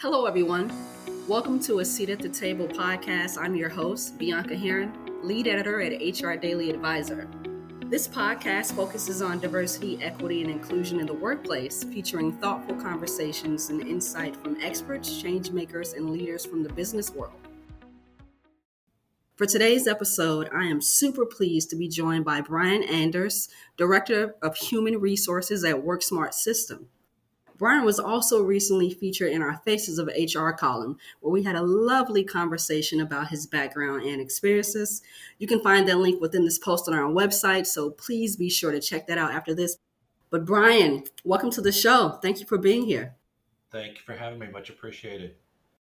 Hello, everyone. Welcome to a Seat at the Table podcast. I'm your host, Bianca Heron, lead editor at HR Daily Advisor. This podcast focuses on diversity, equity, and inclusion in the workplace, featuring thoughtful conversations and insight from experts, change makers, and leaders from the business world. For today's episode, I am super pleased to be joined by Brian Anders, Director of Human Resources at WorkSmart System. Brian was also recently featured in our Faces of HR column, where we had a lovely conversation about his background and experiences. You can find that link within this post on our website, so please be sure to check that out after this. But Brian, welcome to the show. Thank you for being here. Thank you for having me. Much appreciated.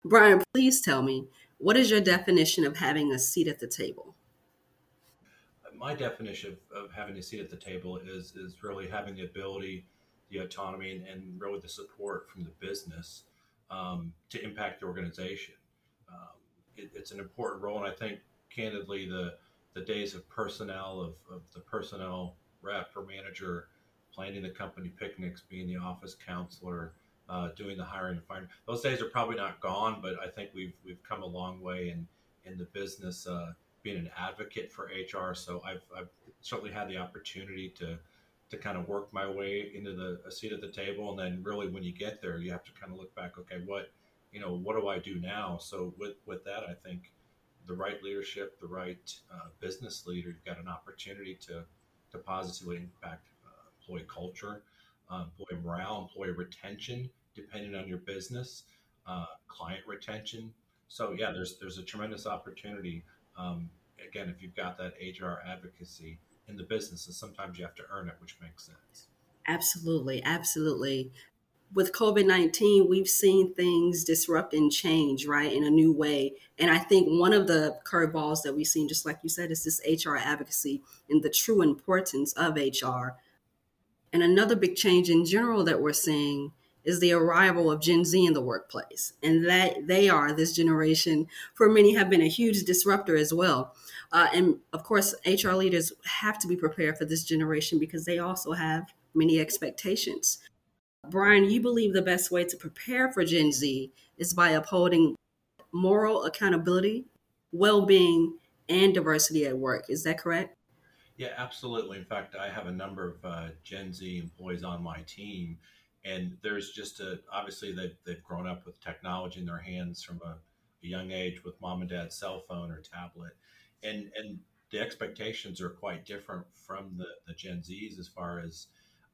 Brian, please tell me, what is your definition of having a seat at the table? My definition of, of having a seat at the table is is really having the ability the autonomy and, and really the support from the business um, to impact the organization. Um, it, it's an important role, and I think candidly the the days of personnel of, of the personnel rep or manager planning the company picnics, being the office counselor, uh, doing the hiring and firing. Those days are probably not gone, but I think we've we've come a long way in in the business uh, being an advocate for HR. So I've, I've certainly had the opportunity to to kind of work my way into the a seat at the table and then really when you get there you have to kind of look back okay what you know what do i do now? So with with that i think the right leadership the right uh, business leader you've got an opportunity to to positively impact uh, employee culture uh, employee morale employee retention depending on your business uh, client retention. So yeah there's there's a tremendous opportunity. Um, again if you've got that hr advocacy in the business, and sometimes you have to earn it, which makes sense. Absolutely, absolutely. With COVID 19, we've seen things disrupt and change, right, in a new way. And I think one of the curveballs that we've seen, just like you said, is this HR advocacy and the true importance of HR. And another big change in general that we're seeing is the arrival of Gen Z in the workplace. And that they are, this generation, for many, have been a huge disruptor as well. Uh, and of course, HR leaders have to be prepared for this generation because they also have many expectations. Brian, you believe the best way to prepare for Gen Z is by upholding moral accountability, well being, and diversity at work. Is that correct? Yeah, absolutely. In fact, I have a number of uh, Gen Z employees on my team and there's just a obviously they've, they've grown up with technology in their hands from a, a, young age with mom and dad's cell phone or tablet. And and the expectations are quite different from the, the gen z's as far as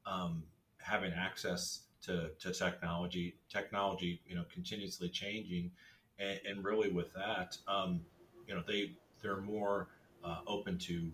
um, having access to, to technology technology you know continuously changing. And, and really with that um, you know they they're more uh, open to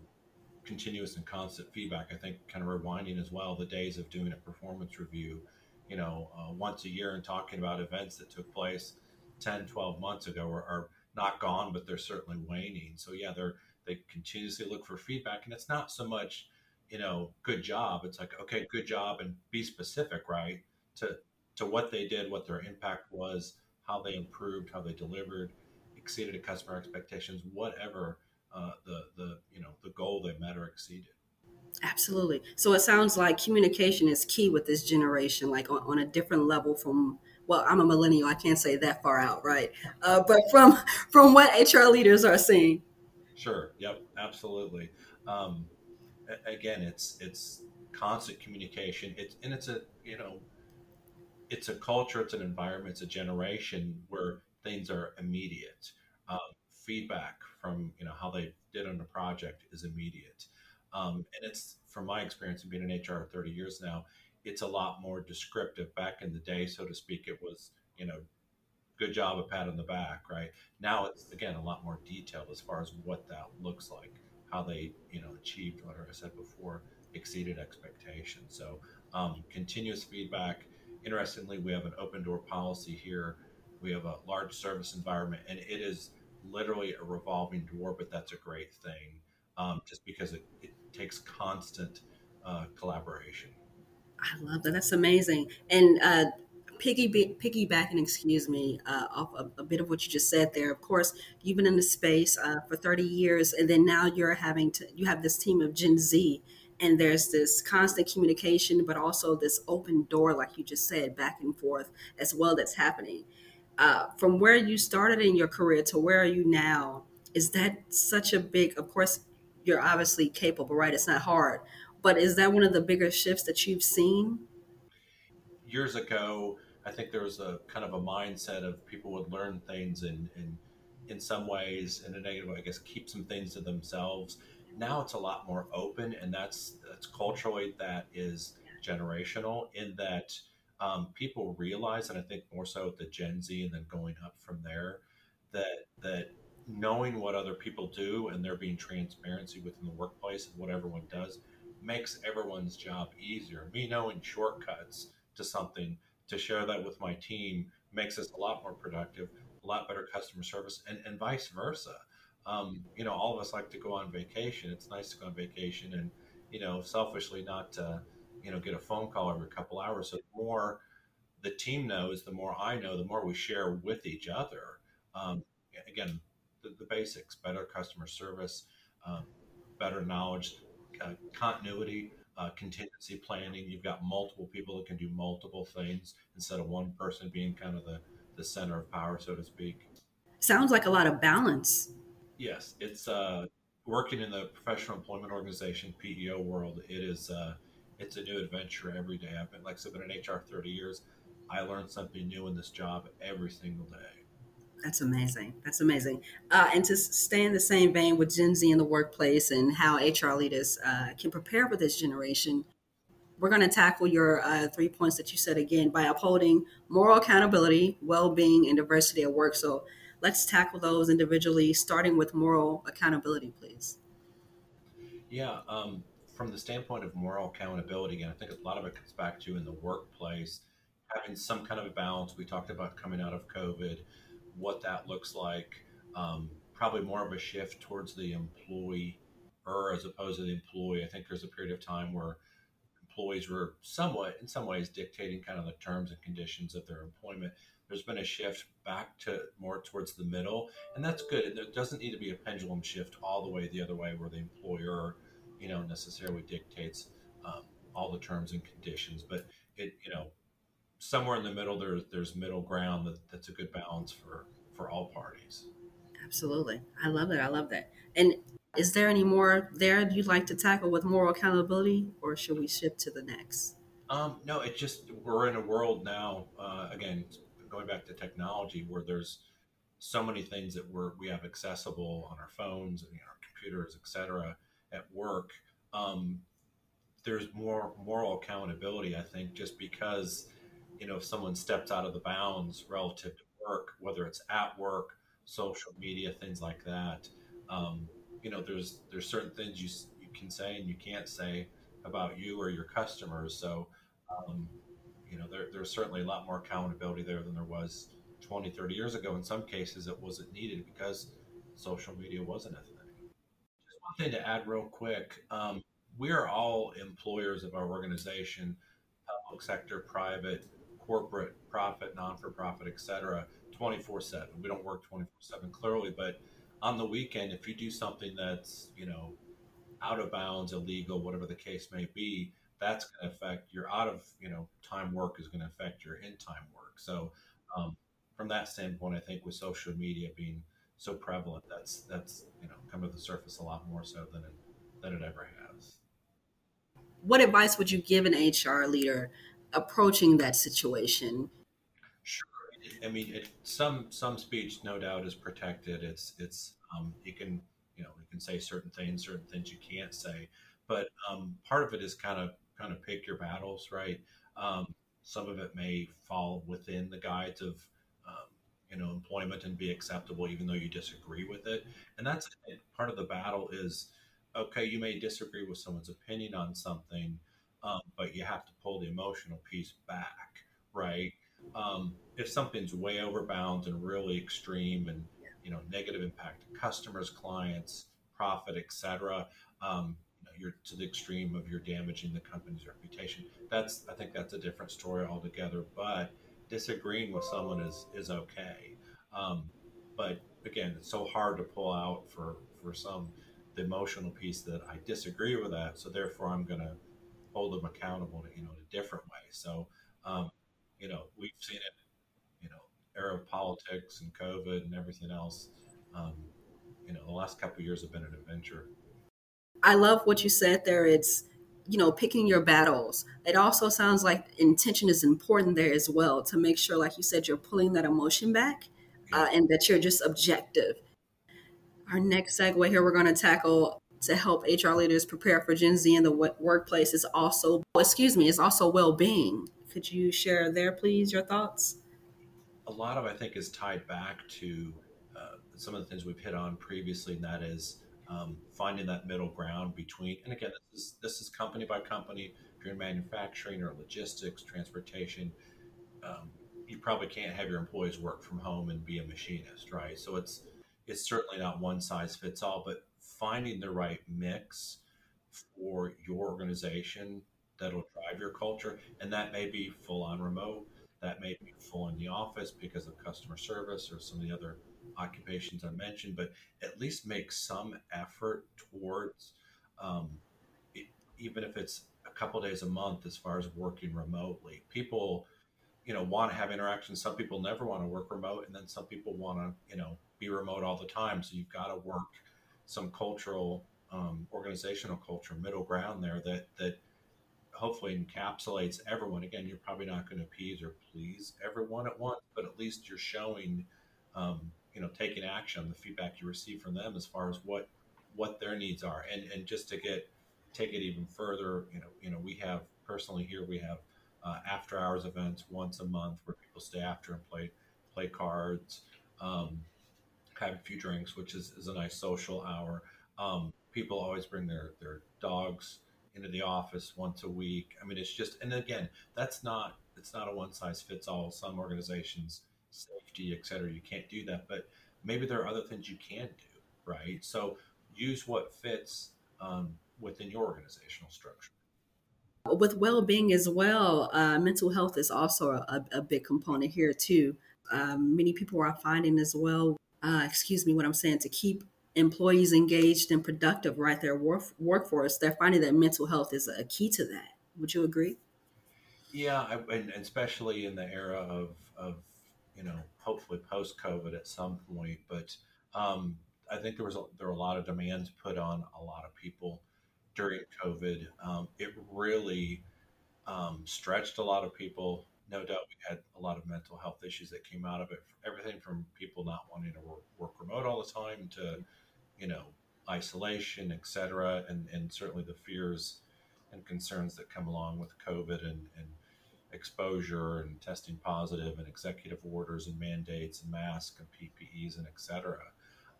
continuous and constant feedback. I think kind of rewinding as well the days of doing a performance review you know, uh, once a year and talking about events that took place 10, 12 months ago are, are, not gone, but they're certainly waning. So yeah, they're, they continuously look for feedback and it's not so much, you know, good job. It's like, okay, good job and be specific, right? To, to what they did, what their impact was, how they improved, how they delivered, exceeded a customer expectations, whatever uh, the, the, you know, the goal they met or exceeded. Absolutely. So it sounds like communication is key with this generation, like on, on a different level from well, I'm a millennial. I can't say that far out, right? Uh, but from from what HR leaders are seeing. Sure. Yep. Absolutely. Um, again, it's it's constant communication. It's and it's a you know, it's a culture. It's an environment. It's a generation where things are immediate. Um, feedback from you know how they did on a project is immediate. Um, and it's from my experience of being in HR 30 years now, it's a lot more descriptive. Back in the day, so to speak, it was, you know, good job, a pat on the back, right? Now it's, again, a lot more detailed as far as what that looks like, how they, you know, achieved, what I said before, exceeded expectations. So um, continuous feedback. Interestingly, we have an open door policy here. We have a large service environment, and it is literally a revolving door, but that's a great thing um, just because it, it takes constant uh, collaboration. I love that. That's amazing. And uh, piggy piggybacking, excuse me, uh, off a, a, bit of what you just said there. Of course, you've been in the space uh, for 30 years, and then now you're having to. You have this team of Gen Z, and there's this constant communication, but also this open door, like you just said, back and forth as well. That's happening. uh, from where you started in your career to where are you now? Is that such a big? Of course, you're obviously capable, right? It's not hard, but is that one of the bigger shifts that you've seen? Years ago, I think there was a kind of a mindset of people would learn things and, and in some ways, in a negative way, I guess, keep some things to themselves. Now it's a lot more open, and that's that's culturally that is generational in that um, people realize, and I think more so the Gen Z and then going up from there, that that knowing what other people do and there being transparency within the workplace and what everyone does makes everyone's job easier. Me knowing shortcuts to something to share that with my team makes us a lot more productive, a lot better customer service, and, and vice versa. Um, you know, all of us like to go on vacation. It's nice to go on vacation and, you know, selfishly not, uh, you know, get a phone call every couple hours. So the more the team knows, the more I know, the more we share with each other. Um, again, the, the, basics, better customer service, um, better knowledge, uh, continuity, uh, contingency planning. You've got multiple people that can do multiple things instead of one person being kind of the, the center of power, so to speak. Sounds like a lot of balance. Yes, it's uh, working in the professional employment organization PEO world. It is uh, it's a new adventure every day. I've been like I've been in HR thirty years. I learn something new in this job every single day. That's amazing. That's amazing. Uh, and to stay in the same vein with Gen Z in the workplace and how HR leaders uh, can prepare for this generation, we're going to tackle your uh, three points that you said again by upholding moral accountability, well being, and diversity at work. So let's tackle those individually, starting with moral accountability, please. Yeah. Um, from the standpoint of moral accountability, again, I think a lot of it comes back to in the workplace having some kind of a balance. We talked about coming out of COVID what that looks like. Um, probably more of a shift towards the employee or as opposed to the employee. I think there's a period of time where employees were somewhat, in some ways, dictating kind of the terms and conditions of their employment. There's been a shift back to more towards the middle, and that's good. And there doesn't need to be a pendulum shift all the way the other way, where the employer, you know, necessarily dictates um, all the terms and conditions. But it, you know, somewhere in the middle there's there's middle ground that, that's a good balance for for all parties. Absolutely. I love that i love that. And is there any more there you'd like to tackle with moral accountability or should we shift to the next? Um, no it just we're in a world now uh, again going back to technology where there's so many things that we're we have accessible on our phones and you know, our computers etc at work. Um, there's more moral accountability i think just because you know, if someone steps out of the bounds relative to work, whether it's at work, social media, things like that. Um, you know, there's there's certain things you you can say and you can't say about you or your customers. So, um, you know, there, there's certainly a lot more accountability there than there was 20, 30 years ago. In some cases, it wasn't needed because social media wasn't a thing. Just one thing to add real quick. Um, we are all employers of our organization, public sector, private corporate, profit, non for profit, et cetera, 24 7. We don't work 24 7 clearly, but on the weekend, if you do something that's, you know, out of bounds, illegal, whatever the case may be, that's going to affect your out of, you know, time work is going to affect your in time work. So, um, from that standpoint, I think with social media being so prevalent, that's, that's, you know, come to the surface a lot more so than it, than it ever has. What advice would you give an HR leader approaching that situation? Sure. I mean, it, some some speech, no doubt, is protected. It's it's um, you can you know you can say certain things, certain things you can't say, but um, part of it is kind of kind of pick your battles, right? Um, some of it may fall within the guides of um, you know employment and be acceptable, even though you disagree with it, and that's part of the battle. Is okay, you may disagree with someone's opinion on something, um, but you have to pull the emotional piece back, right? Um, if something's way over bounds and really extreme and you know negative impact to customers, clients, profit, etc., um, you know, you're to the extreme of you're damaging the company's reputation. That's I think that's a different story altogether. But disagreeing with someone is is okay. Um, but again, it's so hard to pull out for for some the emotional piece that I disagree with that. So therefore, I'm going to hold them accountable, to, you know, in a different way. So, um, you know, we've seen it, you know, era of politics and COVID and everything else, um, you know, the last couple years have been an adventure. I love what you said there. It's you know picking your battles. It also sounds like intention is important there as well to make sure, like you said, you're pulling that emotion back uh, and that you're just objective. Our next segue here, we're going to tackle to help HR leaders prepare for Gen Z in the workplace is also, excuse me, is also well-being. Could you share there, please, your thoughts? A lot of, I think, is tied back to uh, some of the things we've hit on previously, and that is um, finding that middle ground between. And again, this is this is company by company. If you're in manufacturing or logistics, transportation, um, you probably can't have your employees work from home and be a machinist, right? So it's it's certainly not one size fits all, but finding the right mix for your organization that'll drive your culture, and that may be full on remote, that may be full in the office because of customer service or some of the other occupations I mentioned, but at least make some effort towards, um, it, even if it's a couple days a month, as far as working remotely. People, you know, want to have interactions. Some people never want to work remote, and then some people want to, you know, be remote all the time. So you've got to work some cultural, um, organizational culture, middle ground there that that hopefully encapsulates everyone. Again, you're probably not going to appease or please everyone at once, but at least you're showing um, you know taking action the feedback you receive from them as far as what what their needs are and and just to get take it even further you know you know we have personally here we have uh, after hours events once a month where people stay after and play play cards um, have a few drinks which is, is a nice social hour um, people always bring their their dogs into the office once a week i mean it's just and again that's not it's not a one size fits all some organizations safety, et cetera. You can't do that, but maybe there are other things you can do, right? So use what fits um, within your organizational structure. With well-being as well, uh, mental health is also a, a, big component here too. Um, many people are finding as well. Uh, excuse me, what I'm saying to keep employees engaged and productive, right? Their work, workforce. They're finding that mental health is a key to that. Would you agree? Yeah, I, and especially in the era of, of you know, hopefully post COVID at some point. But um, I think there was a, there were a lot of demands put on a lot of people during COVID. Um, it really um, stretched a lot of people. No doubt, we had a lot of mental health issues that came out of it. Everything from people not wanting to work, work remote all the time to, you know, isolation, et cetera, and and certainly the fears and concerns that come along with COVID and and exposure and testing positive and executive orders and mandates and masks and PPEs and et cetera.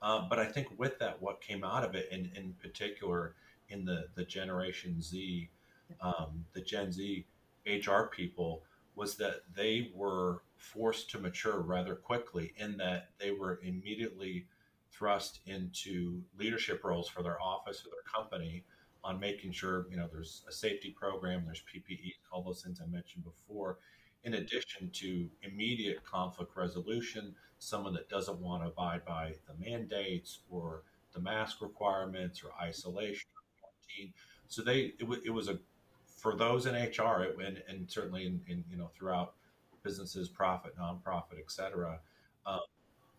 Um, but I think with that, what came out of it, and in particular in the, the Generation Z, um, the Gen Z HR people, was that they were forced to mature rather quickly in that they were immediately thrust into leadership roles for their office or their company on making sure you know there's a safety program, there's PPE, all those things I mentioned before. In addition to immediate conflict resolution, someone that doesn't want to abide by the mandates or the mask requirements or isolation or quarantine. So they it, w- it was a for those in HR and, and certainly in, in, you know throughout businesses, profit, nonprofit, et cetera. Uh,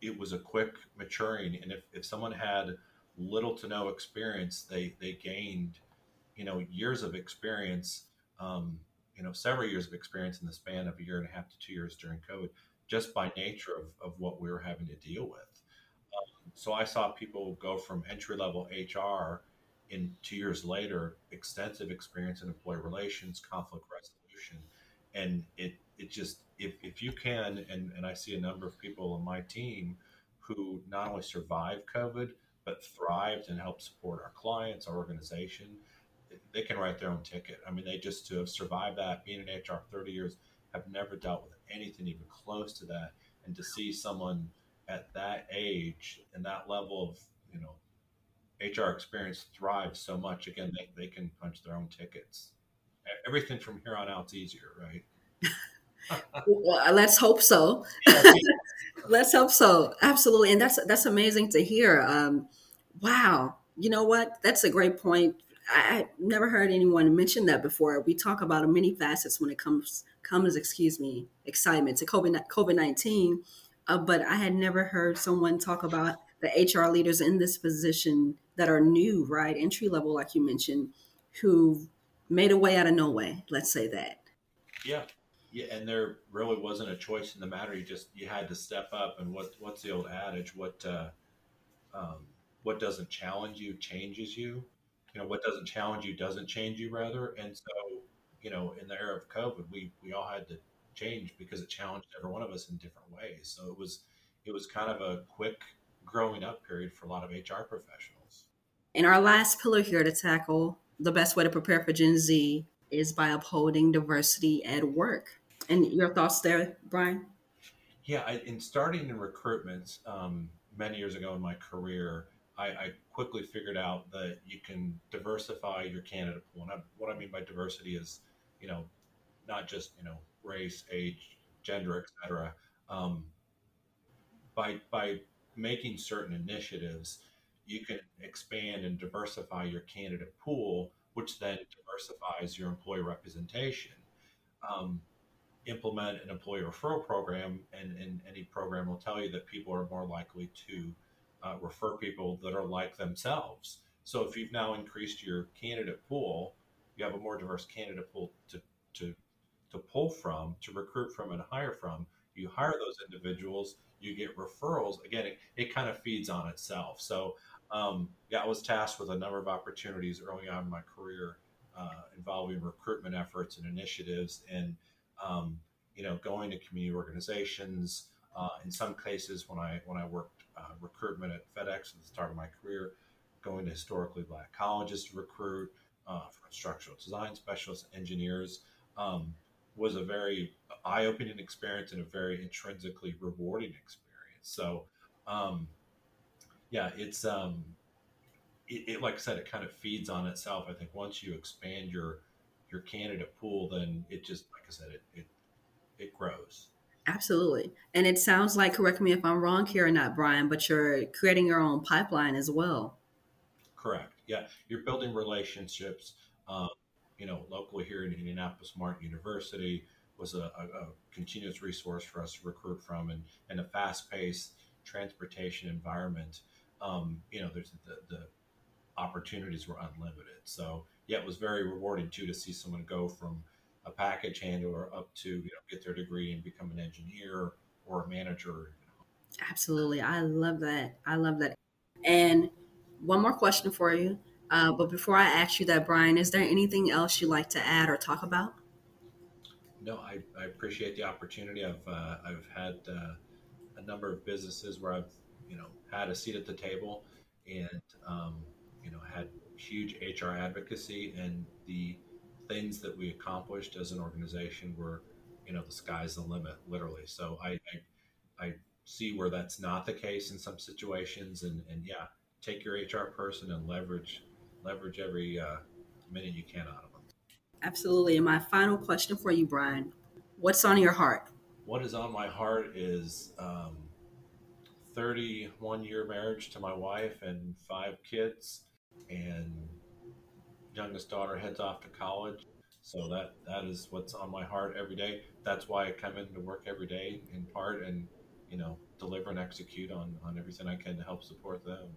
it was a quick maturing, and if, if someone had little to no experience, they they gained, you know, years of experience, um, you know, several years of experience in the span of a year and a half to two years during COVID, just by nature of, of what we were having to deal with. Um, so I saw people go from entry level HR in two years later, extensive experience in employee relations, conflict resolution, and it it just if, if you can and, and I see a number of people on my team who not only survived COVID, but thrived and helped support our clients, our organization, they can write their own ticket. I mean, they just to have survived that, being in HR 30 years, have never dealt with anything even close to that. And to see someone at that age and that level of, you know, HR experience thrives so much, again, they, they can punch their own tickets. Everything from here on out's easier, right? well, let's hope so. let's hope so. Absolutely, and that's that's amazing to hear. Um, wow. You know what? That's a great point. I, I never heard anyone mention that before. We talk about many facets when it comes comes, excuse me, excitement to COVID COVID nineteen. uh, but I had never heard someone talk about the HR leaders in this position that are new, right, entry level, like you mentioned, who made a way out of no way. Let's say that. Yeah, yeah, and there really wasn't a choice in the matter. You just you had to step up. And what what's the old adage? What uh, um, what doesn't challenge you changes you. You know, what doesn't challenge you doesn't change you, rather. And so, you know, in the era of COVID, we we all had to change because it challenged every one of us in different ways. So it was it was kind of a quick growing up period for a lot of HR professionals. In our last pillar here to tackle the best way to prepare for Gen Z is by upholding diversity at work. And your thoughts there, Brian? Yeah, I, in starting in recruitment um, many years ago in my career, I, I, quickly figured out that you can diversify your candidate pool. And I, what I mean by diversity is, you know, not just you know race, age, gender, etc. Um, by by making certain initiatives, you can expand and diversify your candidate pool, which then diversifies your employee representation. Um, implement an employee referral program, and, and, any program will tell you that people are more likely to uh, refer people that are like themselves. So if you've now increased your candidate pool, you have a more diverse candidate pool to, to, to pull from, to recruit from, and hire from. You hire those individuals, you get referrals. Again, it, it kind of feeds on itself. So, um, yeah, I was tasked with a number of opportunities early on in my career uh, involving recruitment efforts and initiatives, and um, you know, going to community organizations. Uh, in some cases, when I when I worked uh, recruitment at FedEx at the start of my career, going to historically black colleges to recruit uh, for instructional design specialists, engineers. Um, was a very eye-opening experience and a very intrinsically rewarding experience. So, um, yeah, it's um, it, it, like I said, it kind of feeds on itself. I think once you expand your your candidate pool, then it just like I said, it it, it grows. Absolutely. And it sounds like, correct me if I'm wrong here or not, Brian, but you're creating your own pipeline as well. Correct. Yeah. You're building relationships. Um, you know, locally here in Indianapolis, Martin University was a, a, a continuous resource for us to recruit from, and, and a fast-paced transportation environment. Um, you know, there's the, the opportunities were unlimited. So yeah, it was very rewarding too to see someone go from a package handler up to you know get their degree and become an engineer or a manager. Absolutely, I love that. I love that. And one more question for you. Uh, but before I ask you that, Brian, is there anything else you'd like to add or talk about? No, I, I appreciate the opportunity. I've uh, I've had uh, a number of businesses where I've you know had a seat at the table, and um, you know had huge HR advocacy, and the things that we accomplished as an organization were you know the sky's the limit, literally. So I I, I see where that's not the case in some situations, and and yeah, take your HR person and leverage leverage every uh, minute you can out of them. Absolutely. And my final question for you, Brian what's on your heart? What is on my heart is um, 31 year marriage to my wife and five kids, and youngest daughter heads off to college. So that that is what's on my heart every day. That's why I come into work every day in part and you know deliver and execute on on everything I can to help support them.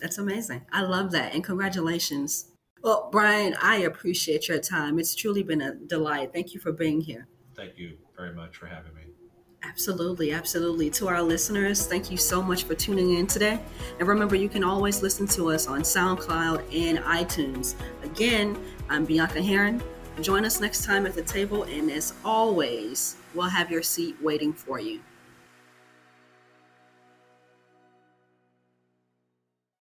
That's amazing. I love that. And congratulations. Well, Brian, I appreciate your time. It's truly been a delight. Thank you for being here. Thank you very much for having me. Absolutely, absolutely. To our listeners, thank you so much for tuning in today. And remember, you can always listen to us on SoundCloud and iTunes. Again, I'm Bianca Heron. Join us next time at the table, and as always, we'll have your seat waiting for you.